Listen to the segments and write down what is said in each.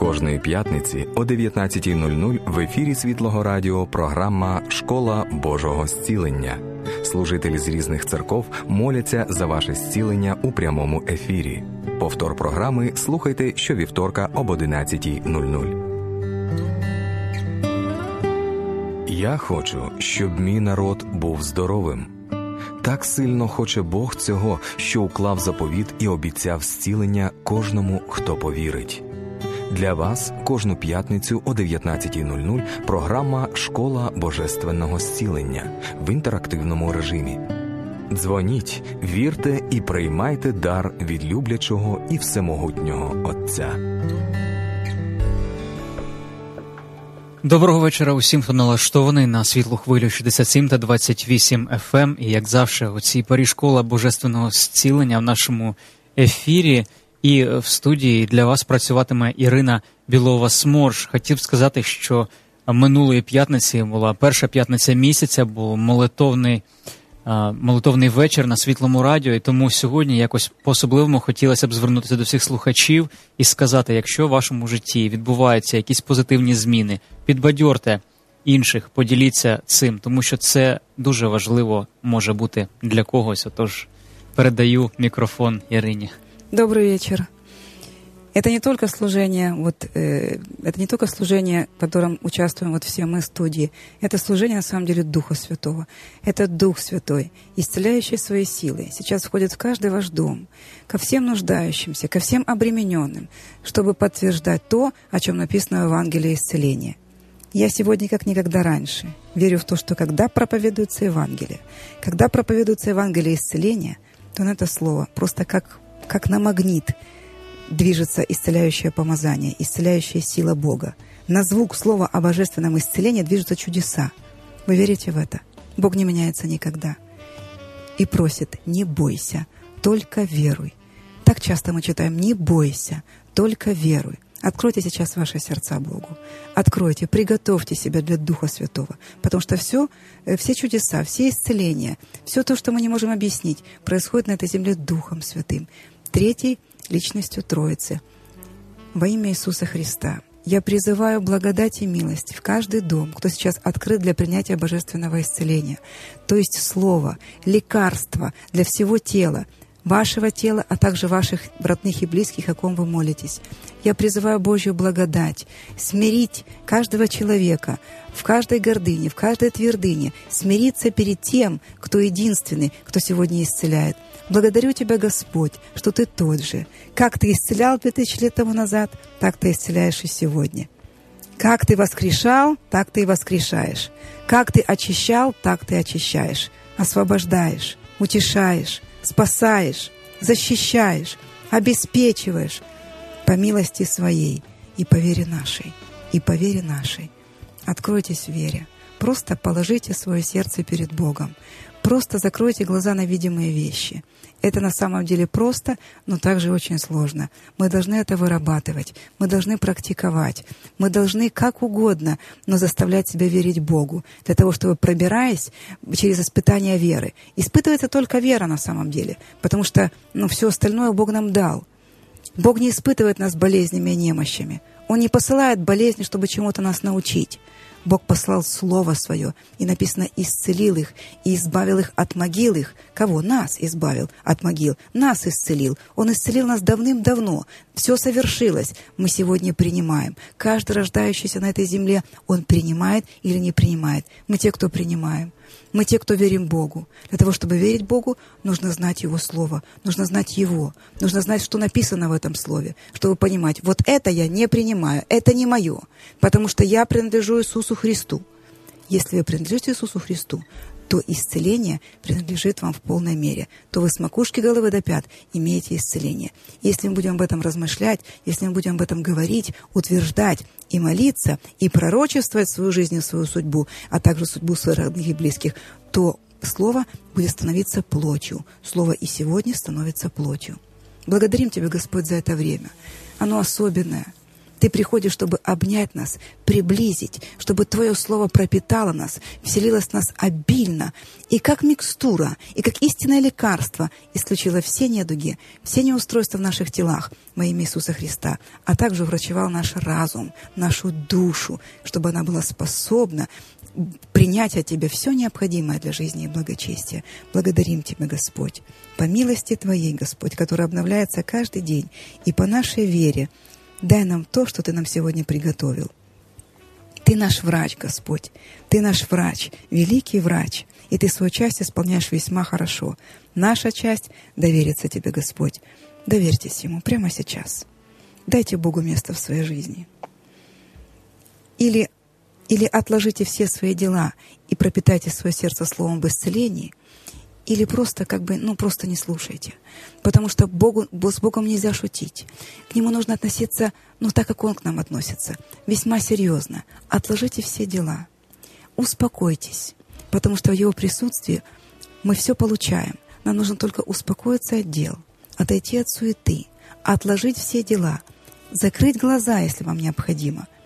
Кожної п'ятниці о 19.00 в ефірі Світлого Радіо програма Школа Божого зцілення. Служителі з різних церков моляться за ваше зцілення у прямому ефірі. Повтор програми слухайте щовівторка об 11.00. Я хочу, щоб мій народ був здоровим. Так сильно хоче Бог цього, що уклав заповіт і обіцяв зцілення кожному, хто повірить. Для вас кожну п'ятницю о 19.00 програма Школа Божественного зцілення в інтерактивному режимі. Дзвоніть, вірте і приймайте дар від люблячого і всемогутнього Отця. Доброго вечора усім, хто налаштований на світлу хвилю 67 та 28 FM. Ем. І як завжди, у цій порі школа божественного зцілення в нашому ефірі. І в студії для вас працюватиме Ірина Білова Сморж. Хотів сказати, що минулої п'ятниці була перша п'ятниця місяця, був молитовний молитовний вечір на світлому радіо. І тому сьогодні якось по особливому хотілося б звернутися до всіх слухачів і сказати: якщо в вашому житті відбуваються якісь позитивні зміни, підбадьорте інших, поділіться цим, тому що це дуже важливо може бути для когось. Отож, передаю мікрофон Ірині. Добрый вечер. Это не только служение, вот, э, это не только служение, в котором участвуем вот все мы студии. Это служение на самом деле Духа Святого. Это Дух Святой, исцеляющий своей силой. Сейчас входит в каждый ваш дом, ко всем нуждающимся, ко всем обремененным, чтобы подтверждать то, о чем написано в Евангелии исцеления. Я сегодня, как никогда раньше, верю в то, что когда проповедуется Евангелие, когда проповедуется Евангелие исцеления, то на это слово просто как как на магнит движется исцеляющее помазание, исцеляющая сила Бога. На звук слова о божественном исцелении движутся чудеса. Вы верите в это? Бог не меняется никогда. И просит, не бойся, только веруй. Так часто мы читаем, не бойся, только веруй. Откройте сейчас ваши сердца Богу. Откройте, приготовьте себя для Духа Святого. Потому что все, э, все чудеса, все исцеления, все то, что мы не можем объяснить, происходит на этой земле Духом Святым третьей личностью Троицы. Во имя Иисуса Христа я призываю благодать и милость в каждый дом, кто сейчас открыт для принятия божественного исцеления, то есть слово, лекарство для всего тела, вашего тела, а также ваших родных и близких, о ком вы молитесь. Я призываю Божью благодать смирить каждого человека в каждой гордыне, в каждой твердыне, смириться перед тем, кто единственный, кто сегодня исцеляет – Благодарю Тебя, Господь, что Ты тот же. Как Ты исцелял две тысячи лет тому назад, так Ты исцеляешь и сегодня. Как Ты воскрешал, так Ты и воскрешаешь. Как Ты очищал, так Ты очищаешь. Освобождаешь, утешаешь, спасаешь, защищаешь, обеспечиваешь по милости Своей и по вере нашей, и по вере нашей. Откройтесь в вере. Просто положите свое сердце перед Богом. Просто закройте глаза на видимые вещи. Это на самом деле просто, но также очень сложно. Мы должны это вырабатывать, мы должны практиковать, мы должны как угодно, но заставлять себя верить Богу, для того, чтобы, пробираясь через испытания веры, испытывается только вера на самом деле, потому что ну, все остальное Бог нам дал. Бог не испытывает нас болезнями и немощами. Он не посылает болезни, чтобы чему-то нас научить. Бог послал Слово Свое, и написано, исцелил их, и избавил их от могил их. Кого? Нас избавил от могил, нас исцелил. Он исцелил нас давным-давно. Все совершилось. Мы сегодня принимаем. Каждый рождающийся на этой земле, он принимает или не принимает. Мы те, кто принимаем. Мы те, кто верим Богу. Для того, чтобы верить Богу, нужно знать Его Слово, нужно знать Его, нужно знать, что написано в этом Слове, чтобы понимать, вот это я не принимаю, это не мое, потому что я принадлежу Иисусу Христу. Если вы принадлежите Иисусу Христу, то исцеление принадлежит вам в полной мере, то вы с макушки головы до пят имеете исцеление. Если мы будем об этом размышлять, если мы будем об этом говорить, утверждать и молиться, и пророчествовать свою жизнь и свою судьбу, а также судьбу своих родных и близких, то Слово будет становиться плотью. Слово и сегодня становится плотью. Благодарим Тебя, Господь, за это время. Оно особенное. Ты приходишь, чтобы обнять нас, приблизить, чтобы Твое Слово пропитало нас, вселилось в нас обильно, и как микстура, и как истинное лекарство исключило все недуги, все неустройства в наших телах во имя Иисуса Христа, а также врачевал наш разум, нашу душу, чтобы она была способна принять от Тебя все необходимое для жизни и благочестия. Благодарим Тебя, Господь, по милости Твоей, Господь, которая обновляется каждый день, и по нашей вере дай нам то, что Ты нам сегодня приготовил. Ты наш врач, Господь. Ты наш врач, великий врач. И Ты свою часть исполняешь весьма хорошо. Наша часть — довериться Тебе, Господь. Доверьтесь Ему прямо сейчас. Дайте Богу место в своей жизни. Или или отложите все свои дела и пропитайте свое сердце словом об исцелении, или просто как бы, ну, просто не слушайте. Потому что Богу, с Богом нельзя шутить. К Нему нужно относиться, ну, так, как Он к нам относится. Весьма серьезно. Отложите все дела. Успокойтесь. Потому что в Его присутствии мы все получаем. Нам нужно только успокоиться от дел, отойти от суеты, отложить все дела, закрыть глаза, если вам необходимо —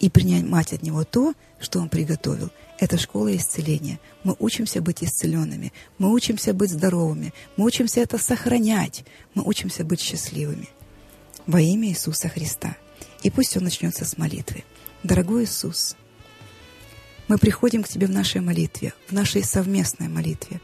и принимать от Него то, что Он приготовил. Это школа исцеления. Мы учимся быть исцеленными, мы учимся быть здоровыми, мы учимся это сохранять, мы учимся быть счастливыми. Во имя Иисуса Христа. И пусть он начнется с молитвы. Дорогой Иисус, мы приходим к Тебе в нашей молитве, в нашей совместной молитве.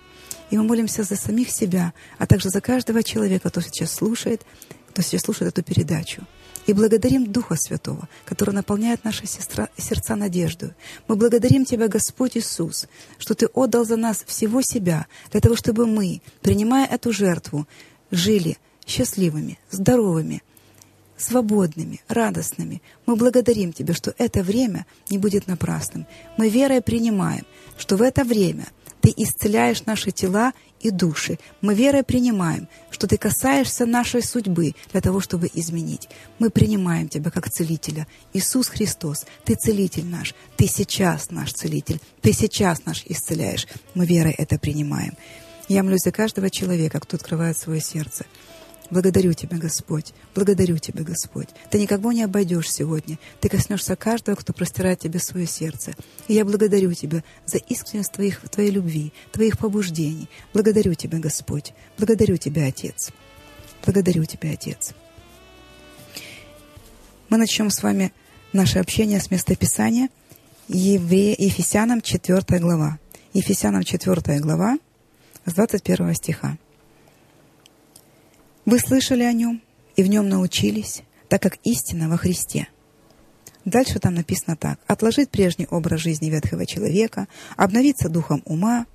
И мы молимся за самих себя, а также за каждого человека, кто сейчас слушает, кто сейчас слушает эту передачу – и благодарим Духа Святого, который наполняет наши сестра, сердца надеждой. Мы благодарим Тебя, Господь Иисус, что Ты отдал за нас всего себя, для того, чтобы мы, принимая эту жертву, жили счастливыми, здоровыми, свободными, радостными. Мы благодарим Тебя, что это время не будет напрасным. Мы верой принимаем, что в это время Ты исцеляешь наши тела и души. Мы верой принимаем, что Ты касаешься нашей судьбы для того, чтобы изменить. Мы принимаем Тебя как целителя. Иисус Христос, Ты целитель наш. Ты сейчас наш целитель. Ты сейчас наш исцеляешь. Мы верой это принимаем. Я молюсь за каждого человека, кто открывает свое сердце. Благодарю Тебя, Господь. Благодарю Тебя, Господь. Ты никого не обойдешь сегодня. Ты коснешься каждого, кто простирает Тебе свое сердце. И я благодарю Тебя за искренность твоих, Твоей любви, Твоих побуждений. Благодарю Тебя, Господь. Благодарю Тебя, Отец. Благодарю Тебя, Отец. Мы начнем с вами наше общение с местописания Евре... Ефесянам 4 глава. Ефесянам 4 глава с 21 стиха. Вы слышали о нем и в нем научились, так как истина во Христе. Дальше там написано так. Отложить прежний образ жизни ветхого человека, обновиться духом ума.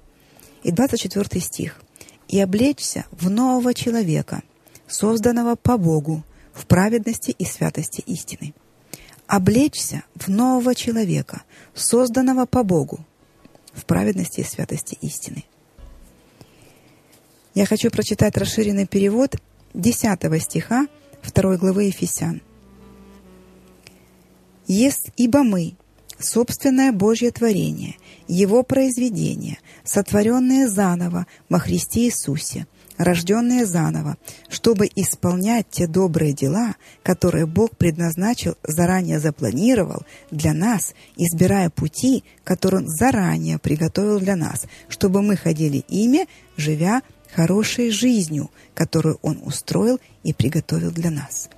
И 24 стих. И облечься в нового человека, созданного по Богу, в праведности и святости истины. Облечься в нового человека, созданного по Богу, в праведности и святости истины. Я хочу прочитать расширенный перевод 10 стиха 2 главы Ефесян. «Есть ибо мы, собственное Божье творение, Его произведение, сотворенные заново во Христе Иисусе, рожденные заново, чтобы исполнять те добрые дела, которые Бог предназначил, заранее запланировал для нас, избирая пути, которые Он заранее приготовил для нас, чтобы мы ходили ими, живя хорошей жизнью, которую Он устроил и приготовил для нас.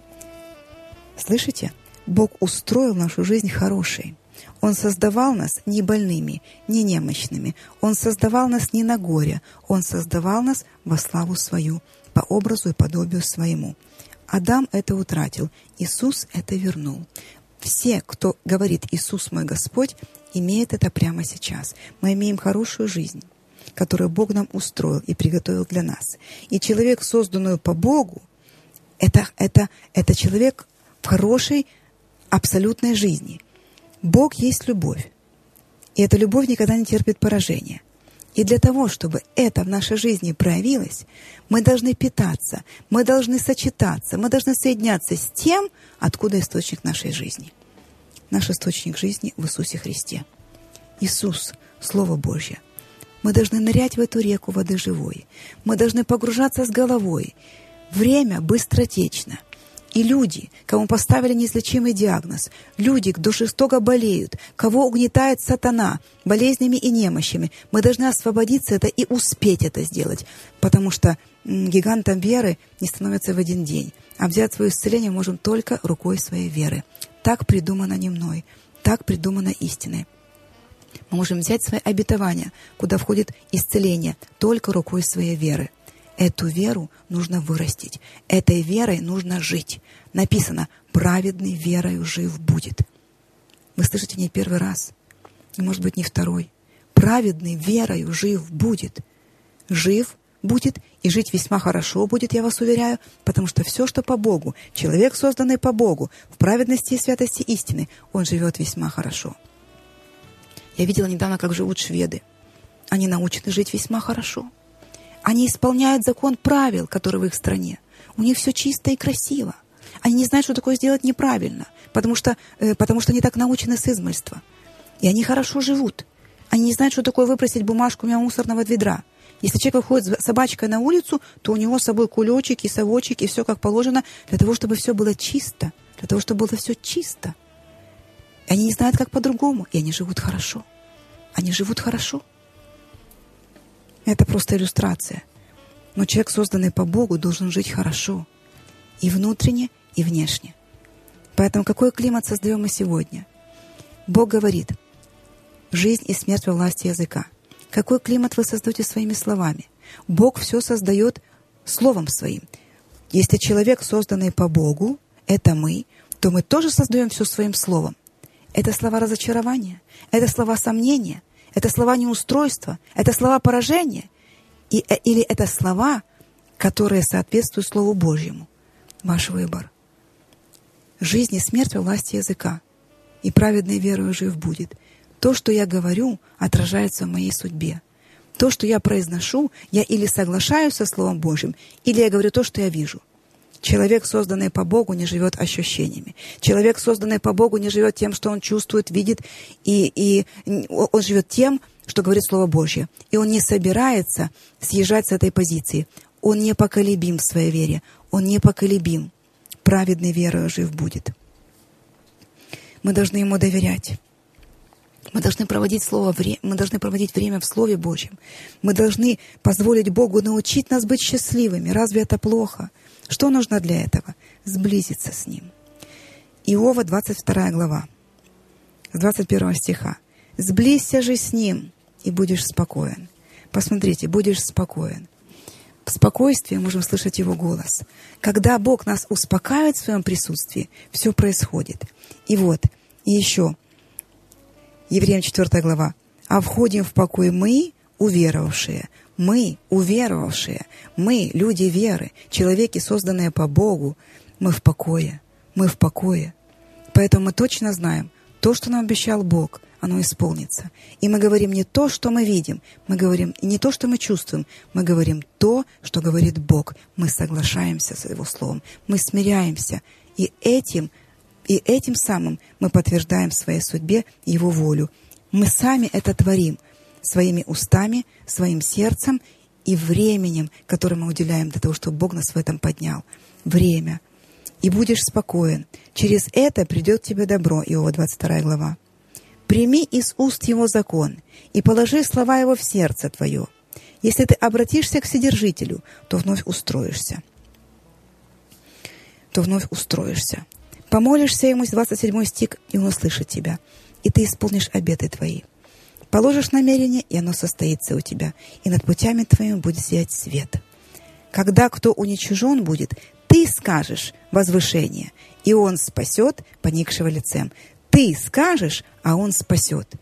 Слышите? Бог устроил нашу жизнь хорошей. Он создавал нас не больными, не немощными. Он создавал нас не на горе. Он создавал нас во славу свою, по образу и подобию своему. Адам это утратил, Иисус это вернул. Все, кто говорит «Иисус мой Господь», имеют это прямо сейчас. Мы имеем хорошую жизнь которую Бог нам устроил и приготовил для нас. И человек, созданный по Богу, это, это, это человек в хорошей, абсолютной жизни. Бог есть любовь. И эта любовь никогда не терпит поражения. И для того, чтобы это в нашей жизни проявилось, мы должны питаться, мы должны сочетаться, мы должны соединяться с тем, откуда источник нашей жизни. Наш источник жизни в Иисусе Христе. Иисус, Слово Божье, мы должны нырять в эту реку воды живой. Мы должны погружаться с головой. Время быстротечно. И люди, кому поставили неизлечимый диагноз, люди, кто жестоко болеют, кого угнетает сатана болезнями и немощами, мы должны освободиться это и успеть это сделать, потому что гигантом веры не становится в один день, а взять свое исцеление можем только рукой своей веры. Так придумано не мной, так придумано истиной. Мы можем взять свои обетования, куда входит исцеление, только рукой своей веры. Эту веру нужно вырастить. Этой верой нужно жить. Написано, праведный верою жив будет. Вы слышите не первый раз, и, может быть, не второй. Праведный верою жив будет. Жив будет и жить весьма хорошо будет, я вас уверяю, потому что все, что по Богу, человек, созданный по Богу, в праведности и святости истины, он живет весьма хорошо. Я видела недавно, как живут шведы. Они научены жить весьма хорошо. Они исполняют закон правил, который в их стране. У них все чисто и красиво. Они не знают, что такое сделать неправильно, потому что, э, потому что они так научены с измольства. И они хорошо живут. Они не знают, что такое выбросить бумажку мимо мусорного ведра. Если человек выходит с собачкой на улицу, то у него с собой кулечек и совочек, и все как положено, для того, чтобы все было чисто, для того, чтобы было все чисто. И они не знают, как по-другому, и они живут хорошо. Они живут хорошо. Это просто иллюстрация. Но человек, созданный по Богу, должен жить хорошо. И внутренне, и внешне. Поэтому какой климат создаем мы сегодня? Бог говорит, жизнь и смерть во власти языка. Какой климат вы создаете своими словами? Бог все создает словом своим. Если человек, созданный по Богу, это мы, то мы тоже создаем все своим словом. Это слова разочарования, это слова сомнения, это слова неустройства, это слова поражения, и, э, или это слова, которые соответствуют Слову Божьему. Ваш выбор. Жизнь и смерть во власти языка, и праведной верою жив будет. То, что я говорю, отражается в моей судьбе. То, что я произношу, я или соглашаюсь со Словом Божьим, или я говорю то, что я вижу. Человек, созданный по Богу, не живет ощущениями. Человек, созданный по Богу, не живет тем, что он чувствует, видит, и, и он живет тем, что говорит Слово Божье. И он не собирается съезжать с этой позиции. Он непоколебим в своей вере. Он непоколебим. Праведный верою жив будет. Мы должны ему доверять. Мы должны проводить слово, мы должны проводить время в Слове Божьем. Мы должны позволить Богу научить нас быть счастливыми. Разве это плохо? Что нужно для этого? Сблизиться с Ним. Иова, 22 глава, с 21 стиха. «Сблизься же с Ним, и будешь спокоен». Посмотрите, будешь спокоен. В спокойствии можем слышать Его голос. Когда Бог нас успокаивает в своем присутствии, все происходит. И вот, и еще, Евреям 4 глава. «А входим в покой мы, уверовавшие, мы, уверовавшие, мы, люди веры, человеки, созданные по Богу, мы в покое, мы в покое. Поэтому мы точно знаем, то, что нам обещал Бог, оно исполнится. И мы говорим не то, что мы видим, мы говорим не то, что мы чувствуем, мы говорим то, что говорит Бог. Мы соглашаемся с Его Словом, мы смиряемся. И этим, и этим самым мы подтверждаем в своей судьбе Его волю. Мы сами это творим своими устами, своим сердцем и временем, которое мы уделяем для того, чтобы Бог нас в этом поднял. Время. И будешь спокоен. Через это придет тебе добро. Иова 22 глава. Прими из уст его закон и положи слова его в сердце твое. Если ты обратишься к Вседержителю, то вновь устроишься. То вновь устроишься. Помолишься ему, 27 стих, и он услышит тебя, и ты исполнишь обеты твои. Положишь намерение, и оно состоится у тебя, и над путями твоими будет сиять свет. Когда кто уничижен будет, ты скажешь возвышение, и он спасет поникшего лицем. Ты скажешь, а он спасет.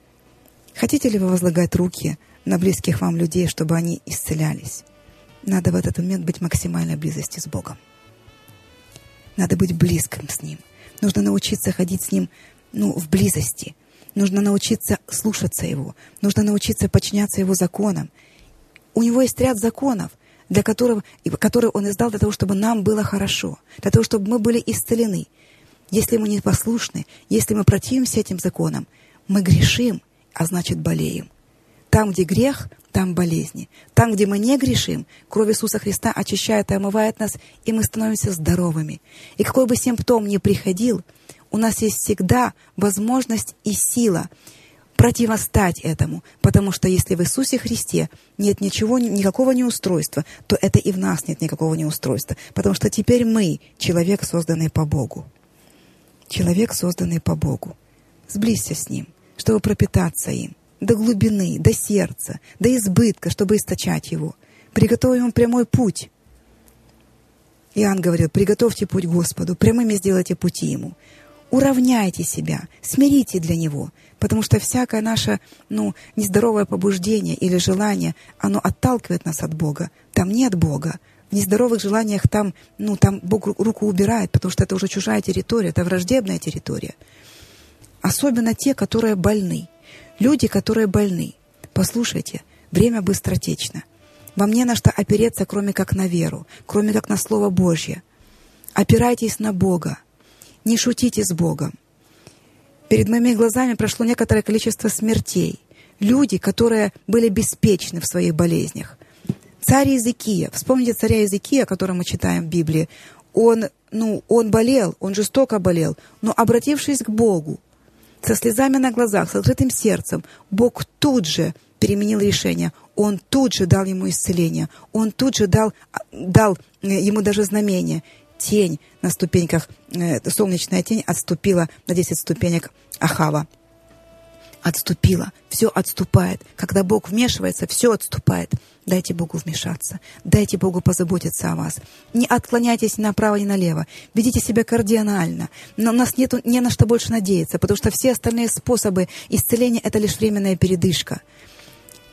Хотите ли вы возлагать руки на близких вам людей, чтобы они исцелялись? Надо в этот момент быть максимальной близости с Богом. Надо быть близким с Ним. Нужно научиться ходить с Ним ну, в близости – Нужно научиться слушаться Его. Нужно научиться подчиняться Его законам. У Него есть ряд законов, для которого, которые Он издал для того, чтобы нам было хорошо, для того, чтобы мы были исцелены. Если мы не послушны, если мы противимся этим законам, мы грешим, а значит болеем. Там, где грех, там болезни. Там, где мы не грешим, кровь Иисуса Христа очищает и омывает нас, и мы становимся здоровыми. И какой бы симптом ни приходил, у нас есть всегда возможность и сила противостать этому, потому что если в Иисусе Христе нет ничего, никакого неустройства, то это и в нас нет никакого неустройства, потому что теперь мы человек, созданный по Богу. Человек, созданный по Богу. Сблизься с Ним, чтобы пропитаться им до глубины, до сердца, до избытка, чтобы источать его. Приготовим прямой путь. Иоанн говорил, приготовьте путь Господу, прямыми сделайте пути Ему. Уравняйте себя, смирите для Него, потому что всякое наше ну, нездоровое побуждение или желание, оно отталкивает нас от Бога. Там нет Бога. В нездоровых желаниях там, ну, там Бог руку убирает, потому что это уже чужая территория, это враждебная территория. Особенно те, которые больны. Люди, которые больны. Послушайте, время быстротечно. Вам не на что опереться, кроме как на веру, кроме как на Слово Божье. Опирайтесь на Бога. Не шутите с Богом. Перед моими глазами прошло некоторое количество смертей. Люди, которые были беспечны в своих болезнях. Царь Иезекия, вспомните царя Иезекия, о котором мы читаем в Библии, он, ну, он болел, он жестоко болел, но обратившись к Богу, со слезами на глазах, с открытым сердцем, Бог тут же переменил решение. Он тут же дал ему исцеление. Он тут же дал, дал э, ему даже знамение. Тень на ступеньках, э, солнечная тень отступила на 10 ступенек Ахава отступила, все отступает. Когда Бог вмешивается, все отступает. Дайте Богу вмешаться. Дайте Богу позаботиться о вас. Не отклоняйтесь ни направо, ни налево. Ведите себя кардинально. Но у нас нет не на что больше надеяться, потому что все остальные способы исцеления — это лишь временная передышка.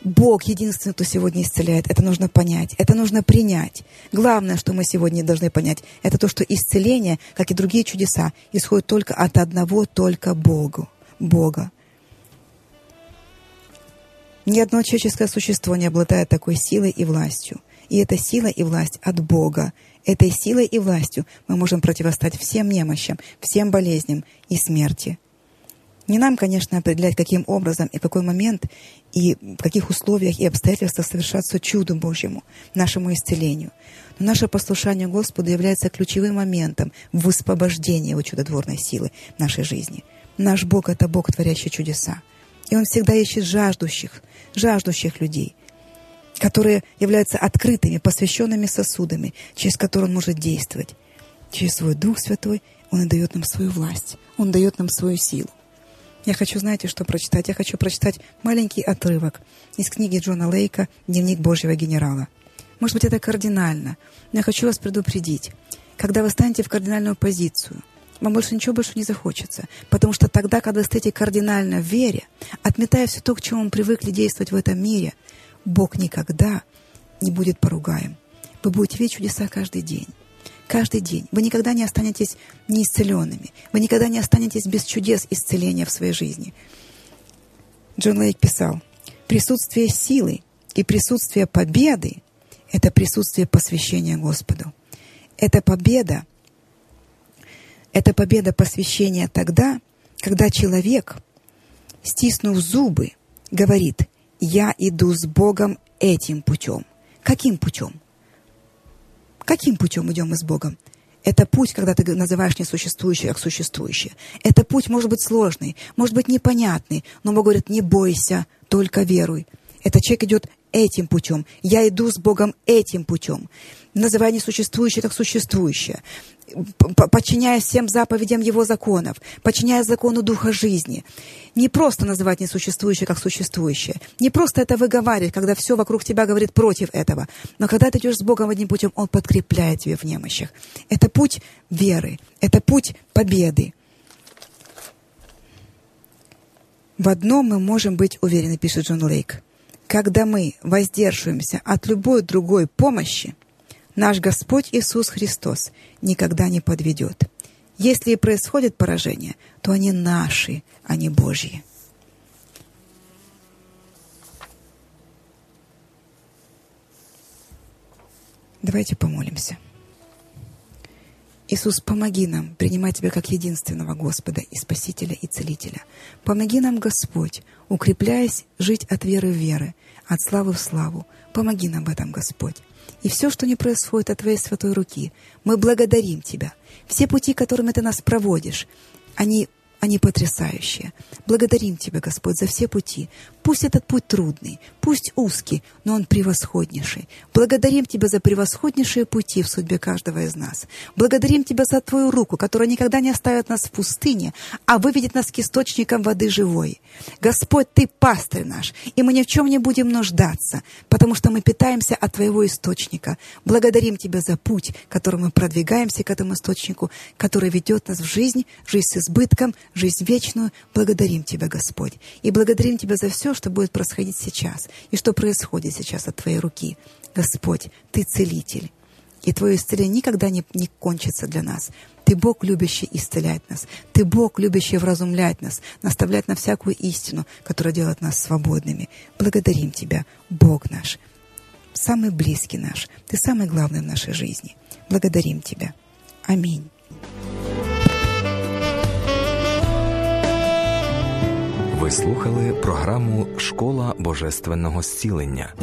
Бог единственный, кто сегодня исцеляет. Это нужно понять, это нужно принять. Главное, что мы сегодня должны понять, это то, что исцеление, как и другие чудеса, исходит только от одного только Богу. Бога. Ни одно человеческое существо не обладает такой силой и властью. И эта сила и власть от Бога. Этой силой и властью мы можем противостать всем немощам, всем болезням и смерти. Не нам, конечно, определять, каким образом и в какой момент и в каких условиях и обстоятельствах совершаться чуду Божьему, нашему исцелению. Но наше послушание Господу является ключевым моментом в высвобождении Его чудотворной силы в нашей жизни. Наш Бог — это Бог, творящий чудеса. И Он всегда ищет жаждущих, жаждущих людей, которые являются открытыми, посвященными сосудами, через которые Он может действовать. Через свой Дух Святой Он и дает нам свою власть, Он дает нам свою силу. Я хочу, знаете, что прочитать? Я хочу прочитать маленький отрывок из книги Джона Лейка «Дневник Божьего генерала». Может быть, это кардинально, но я хочу вас предупредить. Когда вы станете в кардинальную позицию, вам больше ничего больше не захочется. Потому что тогда, когда стоите кардинально в вере, отметая все то, к чему мы привыкли действовать в этом мире, Бог никогда не будет поругаем. Вы будете видеть чудеса каждый день. Каждый день. Вы никогда не останетесь неисцеленными. Вы никогда не останетесь без чудес исцеления в своей жизни. Джон Лейк писал, присутствие силы и присутствие победы — это присутствие посвящения Господу. Это победа это победа посвящения тогда, когда человек, стиснув зубы, говорит, я иду с Богом этим путем. Каким путем? Каким путем идем мы с Богом? Это путь, когда ты называешь несуществующее как существующее. Это путь может быть сложный, может быть непонятный, но Бог говорит, не бойся, только веруй. Этот человек идет этим путем. Я иду с Богом этим путем. Называя несуществующее как существующее подчиняясь всем заповедям Его законов, подчиняясь закону Духа жизни. Не просто называть несуществующее как существующее, не просто это выговаривать, когда все вокруг тебя говорит против этого, но когда ты идешь с Богом одним путем, Он подкрепляет тебя в немощах. Это путь веры, это путь победы. В одном мы можем быть уверены, пишет Джон Лейк. Когда мы воздерживаемся от любой другой помощи, Наш Господь Иисус Христос никогда не подведет. Если и происходит поражение, то они наши, а не Божьи. Давайте помолимся. Иисус, помоги нам принимать Тебя как единственного Господа и Спасителя и Целителя. Помоги нам, Господь, укрепляясь, жить от веры в веры, от славы в славу. Помоги нам в этом, Господь. И все, что не происходит от Твоей святой руки, мы благодарим Тебя. Все пути, которыми Ты нас проводишь, они они потрясающие. Благодарим Тебя, Господь, за все пути. Пусть этот путь трудный, пусть узкий, но он превосходнейший. Благодарим Тебя за превосходнейшие пути в судьбе каждого из нас. Благодарим Тебя за Твою руку, которая никогда не оставит нас в пустыне, а выведет нас к источникам воды живой. Господь, Ты пастырь наш, и мы ни в чем не будем нуждаться, потому что мы питаемся от Твоего источника. Благодарим Тебя за путь, которым мы продвигаемся к этому источнику, который ведет нас в жизнь, жизнь с избытком, жизнь вечную. Благодарим Тебя, Господь. И благодарим Тебя за все, что будет происходить сейчас и что происходит сейчас от Твоей руки. Господь, Ты целитель. И Твое исцеление никогда не, не кончится для нас. Ты Бог, любящий исцелять нас. Ты Бог, любящий вразумлять нас, наставлять на всякую истину, которая делает нас свободными. Благодарим Тебя, Бог наш, самый близкий наш. Ты самый главный в нашей жизни. Благодарим Тебя. Аминь. Слухали програму Школа Божественного зцілення.